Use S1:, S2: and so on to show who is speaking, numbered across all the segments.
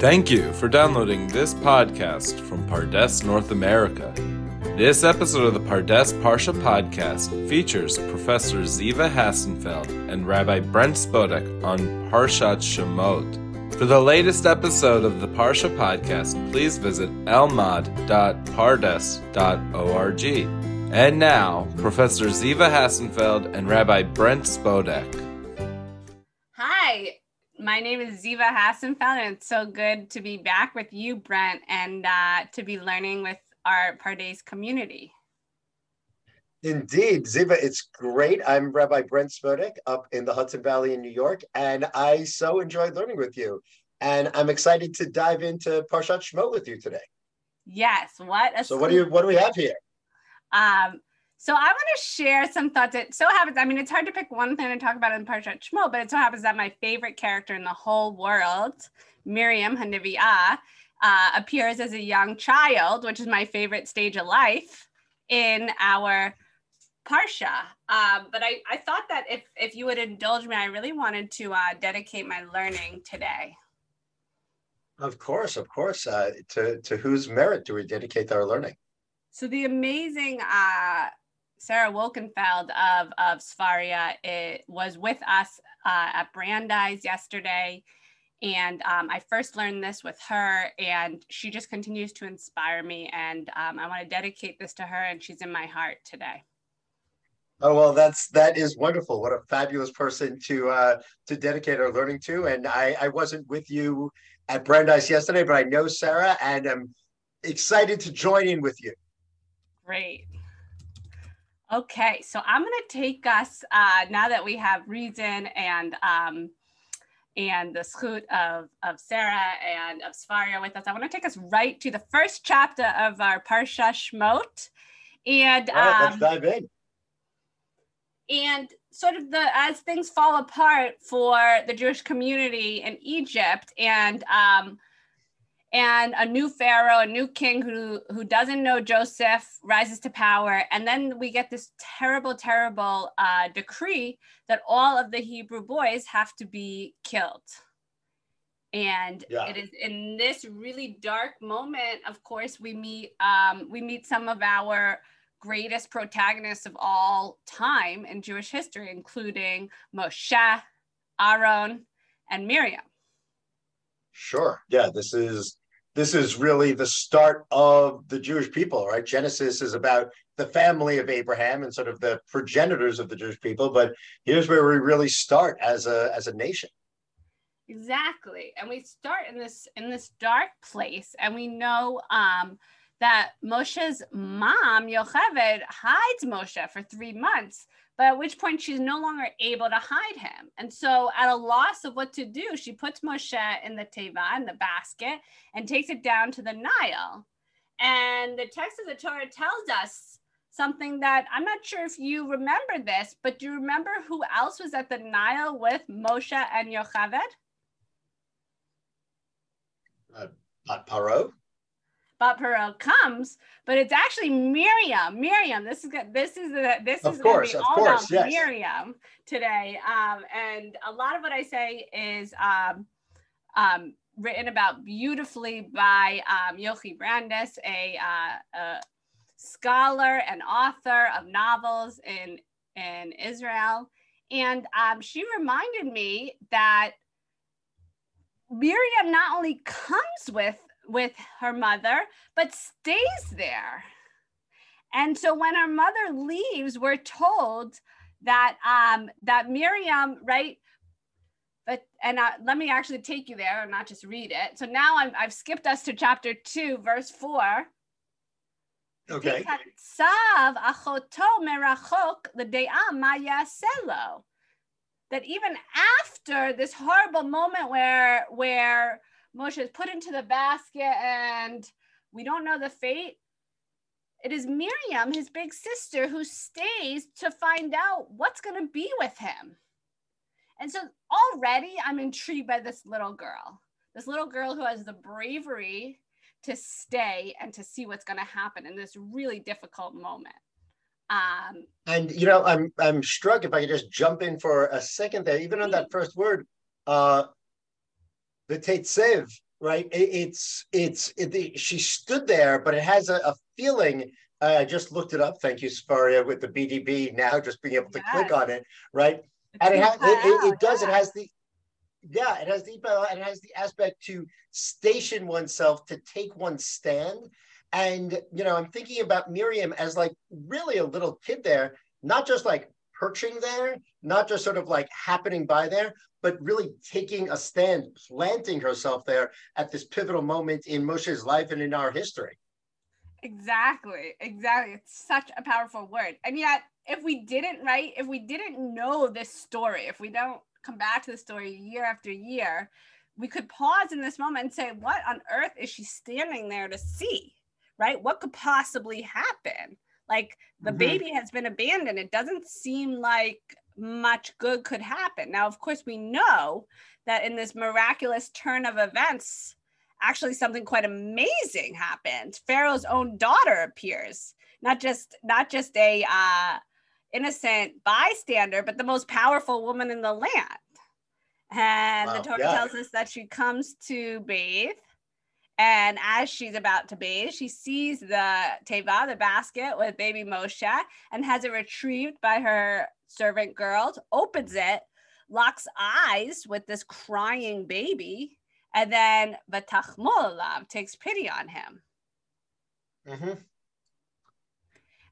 S1: Thank you for downloading this podcast from Pardes, North America. This episode of the Pardes Parsha podcast features Professor Ziva Hassenfeld and Rabbi Brent Spodek on Parshat Shemot. For the latest episode of the Parsha podcast, please visit elmad.pardes.org. And now, Professor Ziva Hassenfeld and Rabbi Brent Spodek.
S2: My name is Ziva Hassenfeld, and it's so good to be back with you, Brent, and uh, to be learning with our Pardes community.
S3: Indeed, Ziva, it's great. I'm Rabbi Brent Spodek up in the Hudson Valley in New York, and I so enjoyed learning with you. And I'm excited to dive into Parshat Shemot with you today.
S2: Yes, what
S3: a so what do you what do we have here?
S2: Um, so I want to share some thoughts. It so happens, I mean, it's hard to pick one thing to talk about in Parshat Shemot, but it so happens that my favorite character in the whole world, Miriam Haniviah, uh, appears as a young child, which is my favorite stage of life in our Parsha. Um, but I, I thought that if, if you would indulge me, I really wanted to uh, dedicate my learning today.
S3: Of course, of course. Uh, to, to whose merit do we dedicate our learning?
S2: So the amazing uh, Sarah Wolkenfeld of, of Sefaria it was with us uh, at Brandeis yesterday. And um, I first learned this with her, and she just continues to inspire me. And um, I want to dedicate this to her, and she's in my heart today.
S3: Oh well, that's that is wonderful. What a fabulous person to uh, to dedicate our learning to. And I, I wasn't with you at Brandeis yesterday, but I know Sarah, and I'm excited to join in with you.
S2: Great. Okay, so I'm going to take us uh, now that we have reason and um, and the zchut of, of Sarah and of Sefaria with us. I want to take us right to the first chapter of our Parsha Shmot. And
S3: All right, um, let's dive in.
S2: And sort of the as things fall apart for the Jewish community in Egypt and um, and a new pharaoh, a new king who who doesn't know Joseph rises to power, and then we get this terrible, terrible uh, decree that all of the Hebrew boys have to be killed. And yeah. it is in this really dark moment, of course, we meet um, we meet some of our greatest protagonists of all time in Jewish history, including Moshe, Aaron, and Miriam.
S3: Sure. Yeah, this is this is really the start of the Jewish people, right? Genesis is about the family of Abraham and sort of the progenitors of the Jewish people, but here's where we really start as a as a nation.
S2: Exactly, and we start in this in this dark place, and we know um, that Moshe's mom Yocheved hides Moshe for three months but at which point she's no longer able to hide him. And so, at a loss of what to do, she puts Moshe in the teva, in the basket, and takes it down to the Nile. And the text of the Torah tells us something that I'm not sure if you remember this, but do you remember who else was at the Nile with Moshe and Yocheved?
S3: Uh, Paro.
S2: Bat Paro comes, but it's actually Miriam. Miriam, this is good. This is the this
S3: of
S2: is
S3: course, to be all course,
S2: about
S3: yes.
S2: Miriam today. Um, and a lot of what I say is um, um, written about beautifully by um, Yochi Brandes, a, uh, a scholar and author of novels in in Israel. And um, she reminded me that Miriam not only comes with with her mother, but stays there. And so when her mother leaves, we're told that um, that Miriam, right? But and uh, let me actually take you there and not just read it. So now i have skipped us to chapter two, verse four.
S3: Okay.
S2: That even after this horrible moment where where Moshe is put into the basket and we don't know the fate. It is Miriam, his big sister, who stays to find out what's going to be with him. And so already I'm intrigued by this little girl, this little girl who has the bravery to stay and to see what's going to happen in this really difficult moment. Um,
S3: and you know, I'm I'm struck if I could just jump in for a second there, even on that first word, uh, the Tetsev, right? It, it's it's it, she stood there, but it has a, a feeling. Uh, I just looked it up. Thank you, Sefaria, with the BDB now, just being able to yes. click on it, right? It's and it, it, it, does. Yeah. It has the yeah, it has the and it has the aspect to station oneself to take one stand. And you know, I'm thinking about Miriam as like really a little kid there, not just like perching there, not just sort of like happening by there, but really taking a stand, planting herself there at this pivotal moment in Moshe's life and in our history.
S2: Exactly, exactly. It's such a powerful word. And yet, if we didn't, right, if we didn't know this story, if we don't come back to the story year after year, we could pause in this moment and say, what on earth is she standing there to see? Right? What could possibly happen? Like the mm-hmm. baby has been abandoned. It doesn't seem like much good could happen. Now, of course, we know that in this miraculous turn of events, actually something quite amazing happened. Pharaoh's own daughter appears, not just not just a uh, innocent bystander, but the most powerful woman in the land. And wow, the Torah yeah. tells us that she comes to bathe and as she's about to bathe, she sees the teva, the basket with baby Moshe, and has it retrieved by her servant girl, opens it, locks eyes with this crying baby, and then Vatachmolav takes pity on him.
S3: Mm-hmm.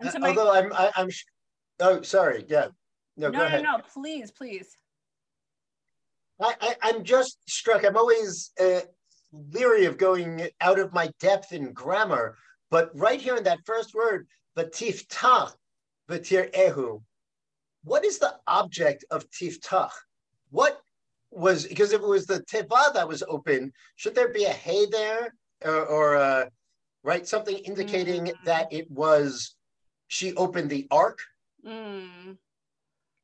S3: And so my, Although I'm, I, am i am oh, sorry, yeah.
S2: No, no, no, no, please, please.
S3: I, I, am just struck. I'm always uh, leery of going out of my depth in grammar, but right here in that first word, vatiftach, vatir ehu, what is the object of tiftach? What was, because if it was the teva that was open, should there be a hay there or, or uh, right, something indicating mm. that it was, she opened the ark?
S2: Mm.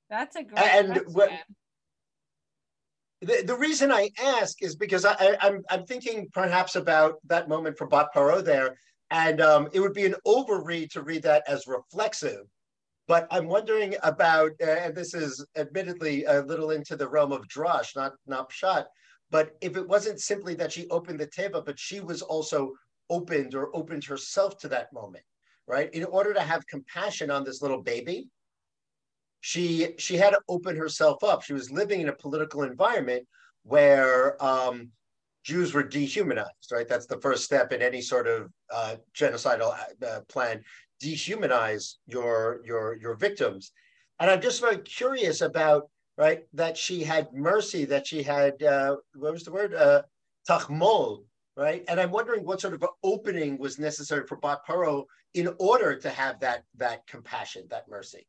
S2: That's a great and question. what
S3: the, the reason I ask is because I, I, I'm, I'm thinking perhaps about that moment for Bat Paro there, and um, it would be an overread to read that as reflexive. But I'm wondering about, uh, and this is admittedly a little into the realm of drush, not not pshat, but if it wasn't simply that she opened the teva, but she was also opened or opened herself to that moment, right? In order to have compassion on this little baby, she she had to open herself up. She was living in a political environment where um, Jews were dehumanized. Right, that's the first step in any sort of uh, genocidal uh, plan. Dehumanize your your your victims, and I'm just very curious about right that she had mercy, that she had uh, what was the word? Uh, tachmol, right? And I'm wondering what sort of opening was necessary for Bat Paro in order to have that that compassion, that mercy.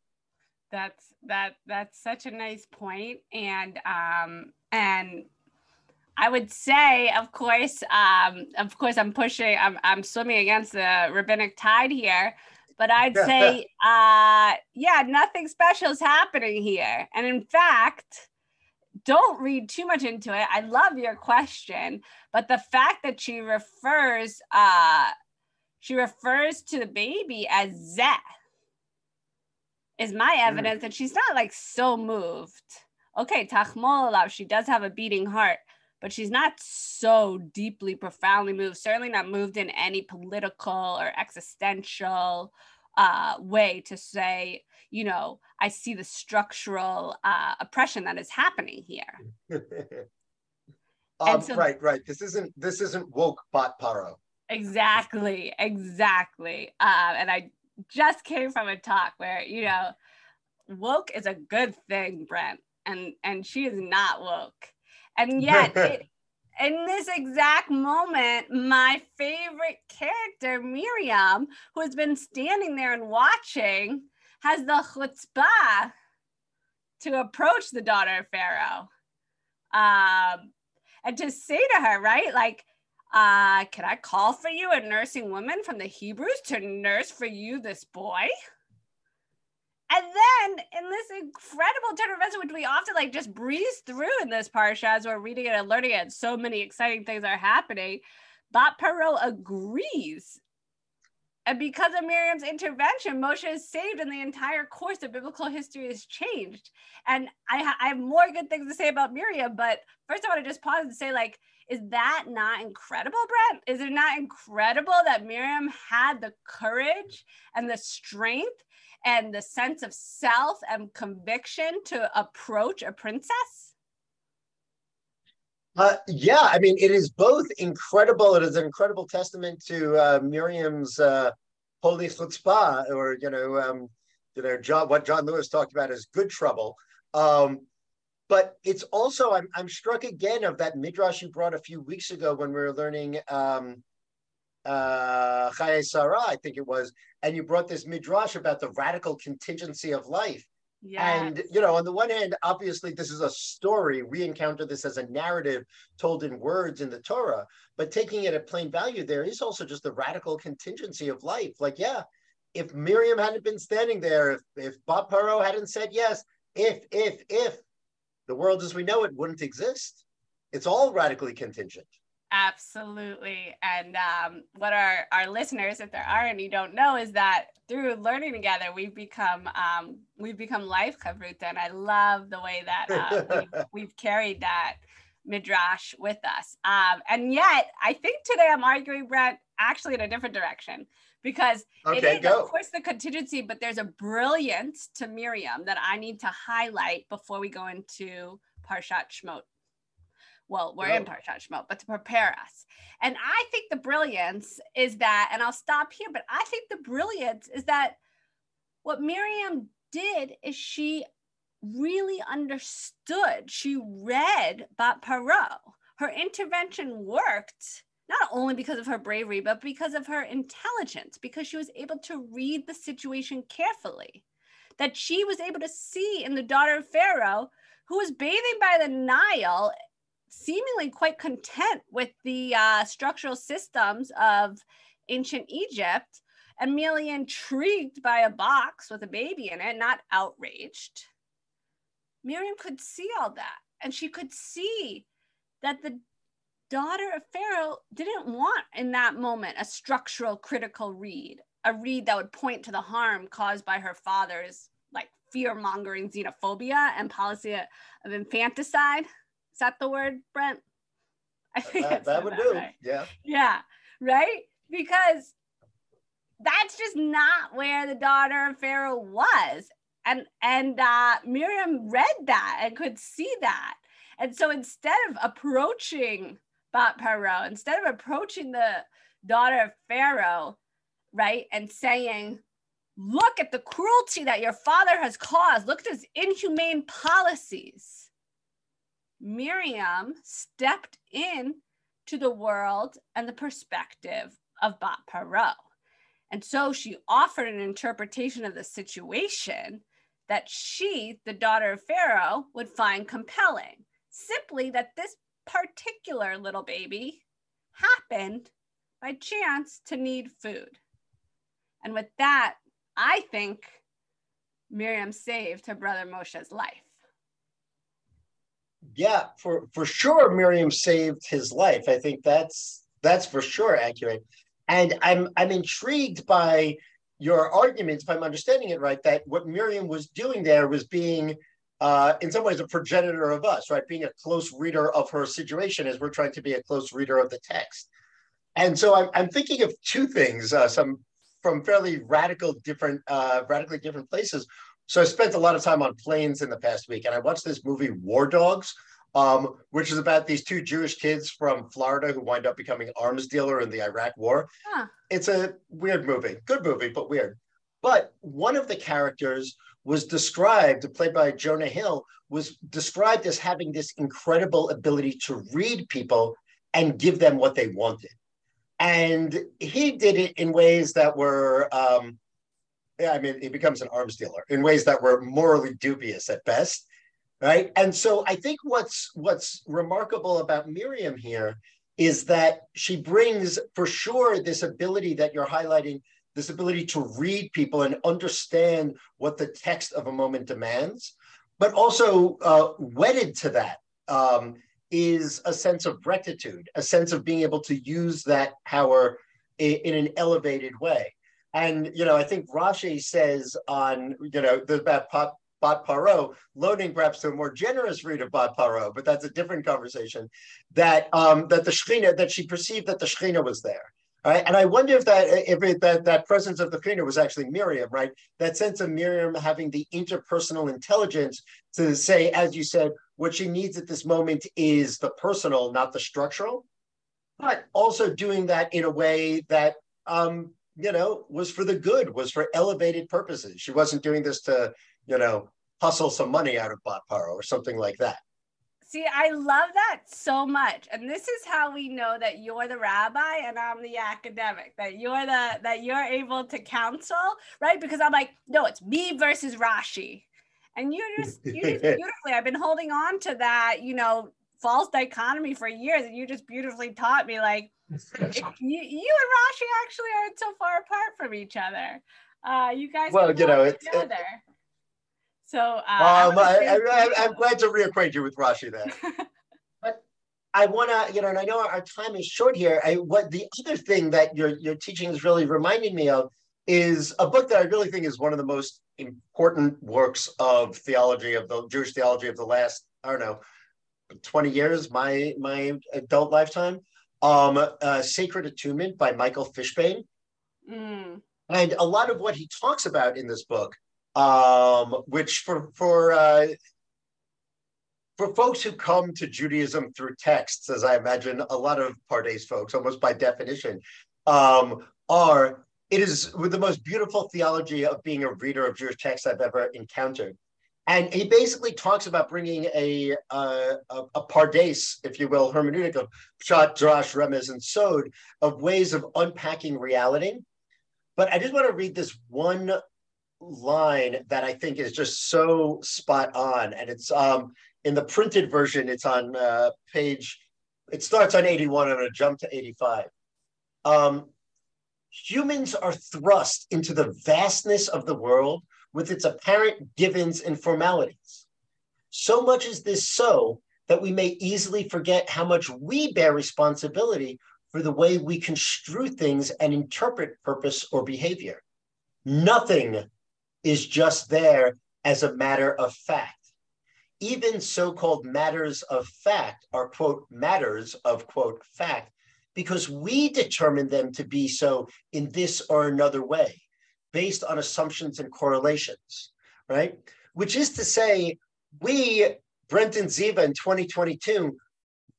S2: That's that that's such a nice point. And um and I would say, of course, um, of course, I'm pushing, I'm, I'm swimming against the rabbinic tide here, but I'd say, uh, yeah, nothing special is happening here. And in fact, don't read too much into it. I love your question, but the fact that she refers, uh, she refers to the baby as Zeth is my mm. evidence that she's not like so moved. Okay, Tachmolav, she does have a beating heart, but she's not so deeply, profoundly moved, certainly not moved in any political or existential uh, way to say, you know, I see the structural uh, oppression that is happening here.
S3: um, so, right, right. This isn't this isn't woke bat paro.
S2: Exactly, exactly. Uh, and I just came from a talk where you know woke is a good thing brent and and she is not woke and yet it, in this exact moment my favorite character miriam who has been standing there and watching has the chutzpah to approach the daughter of pharaoh um, and to say to her right like uh, can I call for you a nursing woman from the Hebrews to nurse for you this boy? And then in this incredible turn of events, which we often like just breeze through in this parsha as we're reading it and learning it, so many exciting things are happening. Bat Paro agrees And because of Miriam's intervention, Moshe is saved and the entire course of biblical history is changed. And I, ha- I have more good things to say about Miriam, but first I want to just pause and say, like, is that not incredible, Brent? Is it not incredible that Miriam had the courage and the strength and the sense of self and conviction to approach a princess?
S3: Uh, yeah, I mean, it is both incredible. It is an incredible testament to uh, Miriam's uh, holy chutzpah, or you know, um, you know, John, what John Lewis talked about as good trouble. Um, but it's also I'm, I'm struck again of that midrash you brought a few weeks ago when we were learning um, uh, Chayei Sarah, I think it was, and you brought this midrash about the radical contingency of life.
S2: Yeah.
S3: And you know, on the one hand, obviously this is a story. We encounter this as a narrative told in words in the Torah, but taking it at plain value, there is also just the radical contingency of life. Like, yeah, if Miriam hadn't been standing there, if if Bat Paro hadn't said yes, if if if the world as we know it wouldn't exist. It's all radically contingent.
S2: Absolutely. And um, what our, our listeners, if there are any, don't know is that through learning together, we've become um, we've become life chavruta. And I love the way that uh, we've, we've, carried that midrash with us. Um, and yet, I think today I'm arguing, Brent, actually in a different direction because okay, it is, go. of course, the contingency, but there's a brilliance to Miriam that I need to highlight before we go into Parshat Shemot. Well, we're in Parshat Shemot, but to prepare us. And I think the brilliance is that, and I'll stop here, but I think the brilliance is that what Miriam did is she really understood. She read Bat Paro. Her intervention worked not only because of her bravery, but because of her intelligence, because she was able to read the situation carefully. That she was able to see in the daughter of Pharaoh, who was bathing by the Nile, seemingly quite content with the uh, structural systems of ancient Egypt, and merely intrigued by a box with a baby in it, not outraged. Miriam could see all that, and she could see that the daughter of Pharaoh didn't want in that moment a structural critical read, a read that would point to the harm caused by her father's like fear mongering xenophobia and policy of infanticide. Is that the word, Brent?
S3: I think that, that would that, do. Right? Yeah.
S2: Yeah. Right? Because that's just not where the daughter of Pharaoh was. And and uh, Miriam read that and could see that. And so instead of approaching Bat Paro, instead of approaching the daughter of Pharaoh, right, and saying, Look at the cruelty that your father has caused, look at his inhumane policies. Miriam stepped in to the world and the perspective of Bat Paro. And so she offered an interpretation of the situation that she, the daughter of Pharaoh, would find compelling. Simply that this particular little baby happened by chance to need food. And with that, I think Miriam saved her brother Moshe's life.
S3: Yeah, for, for sure Miriam saved his life. I think that's that's for sure accurate. And I'm I'm intrigued by your arguments, if I'm understanding it right, that what Miriam was doing there was being uh, in some ways a progenitor of us, right? Being a close reader of her situation as we're trying to be a close reader of the text. And so I'm, I'm thinking of two things, uh, some from fairly radical different, uh, radically different places. So I spent a lot of time on planes in the past week, and I watched this movie War Dogs, um, which is about these two Jewish kids from Florida who wind up becoming arms dealer in the Iraq War. Huh. It's a weird movie, good movie, but weird. But one of the characters was described, played by Jonah Hill, was described as having this incredible ability to read people and give them what they wanted. And he did it in ways that were, um, yeah, I mean, he becomes an arms dealer in ways that were morally dubious at best, right? And so I think what's what's remarkable about Miriam here is that she brings, for sure, this ability that you're highlighting this ability to read people and understand what the text of a moment demands, but also uh, wedded to that um, is a sense of rectitude, a sense of being able to use that power in, in an elevated way. And you know, I think Rashi says on you know the about Bat Paro, loading perhaps to a more generous read of Bat Paro, but that's a different conversation. That um, that the Shechina that she perceived that the Shechina was there. Right? And I wonder if that if it, that that presence of the Shechina was actually Miriam, right? That sense of Miriam having the interpersonal intelligence to say, as you said, what she needs at this moment is the personal, not the structural, but also doing that in a way that um, you know was for the good, was for elevated purposes. She wasn't doing this to you know, hustle some money out of Bat Paro or something like that.
S2: See, I love that so much. And this is how we know that you're the rabbi and I'm the academic, that you're the that you're able to counsel, right? Because I'm like, no, it's me versus Rashi. And you just you just beautifully, I've been holding on to that, you know, false dichotomy for years. And you just beautifully taught me like you, you and Rashi actually aren't so far apart from each other. Uh, you guys
S3: well, you know, it's,
S2: together. It, so uh,
S3: um, I, am glad to reacquaint you with Rashi there. but I want to, you know, and I know our time is short here. I, what the other thing that your your teaching is really reminding me of is a book that I really think is one of the most important works of theology of the Jewish theology of the last I don't know 20 years, my my adult lifetime. Um, uh, Sacred Attunement by Michael Fishbane. Mm. And a lot of what he talks about in this book um, which for for uh, for folks who come to Judaism through texts, as I imagine a lot of Pardes folks, almost by definition, um, are it is with the most beautiful theology of being a reader of Jewish texts I've ever encountered. And he basically talks about bringing a, a, a pardes, if you will, hermeneutic of pshat, drash, remez, and sod, of ways of unpacking reality. But I just want to read this one line that I think is just so spot on, and it's um, in the printed version. It's on uh, page. It starts on eighty-one. I'm going to jump to eighty-five. Um, humans are thrust into the vastness of the world with its apparent givens and formalities. So much is this so that we may easily forget how much we bear responsibility for the way we construe things and interpret purpose or behavior. Nothing is just there as a matter of fact. Even so called matters of fact are, quote, matters of, quote, fact, because we determine them to be so in this or another way, based on assumptions and correlations, right? Which is to say, we, Brent and Ziva in 2022,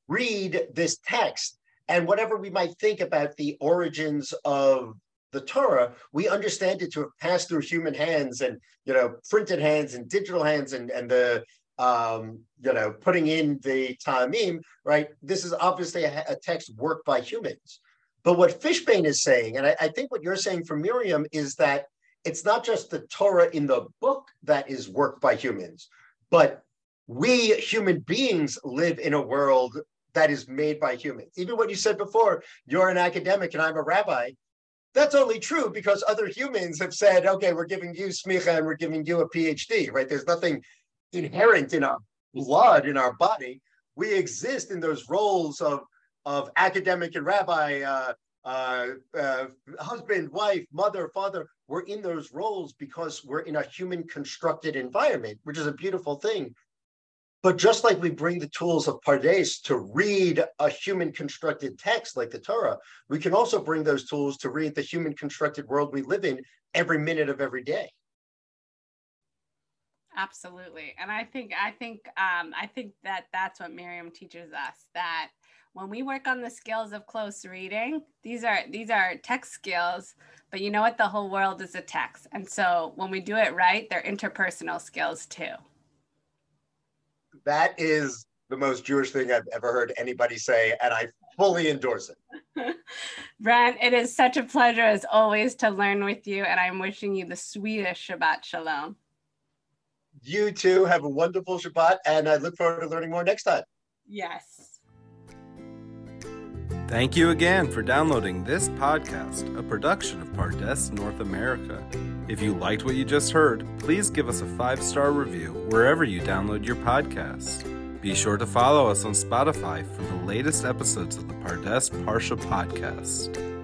S3: read this text and whatever we might think about the origins of the Torah, we understand it to have passed through human hands and you know printed hands and digital hands and and the um, you know putting in the Ta'amim, right? This is obviously a, a, text worked by humans. But what Fishbane is saying, and I, I think what you're saying for Miriam is that it's not just the Torah in the book that is worked by humans, but we human beings live in a world that is made by humans. Even what you said before, you're an academic and I'm a rabbi that's only true because other humans have said, okay, we're giving you smicha and we're giving you a PhD, right? There's nothing inherent in our blood, in our body. We exist in those roles of, of academic and rabbi, uh, uh, uh, husband, wife, mother, father. We're in those roles because we're in a human constructed environment, which is a beautiful thing. But just like we bring the tools of Pardes to read a human constructed text like the Torah, we can also bring those tools to read the human constructed world we live in every minute of every day.
S2: Absolutely. And I think, I think, um, I think that that's what Miriam teaches us that when we work on the skills of close reading, these are, these are text skills, but you know what? The whole world is a text. And so when we do it right, they're interpersonal skills too
S3: that is the most Jewish thing I've ever heard anybody say, and I fully endorse it.
S2: Brent, it is such a pleasure as always to learn with you, and I'm wishing you the sweetest Shabbat Shalom.
S3: You too have a wonderful Shabbat, and I look forward to learning more next time.
S2: Yes.
S1: Thank you again for downloading this podcast, a production of Pardes North America. If you liked what you just heard, please give us a five star review wherever you download your podcasts. Be sure to follow us on Spotify for the latest episodes of the Pardes Parsha podcast.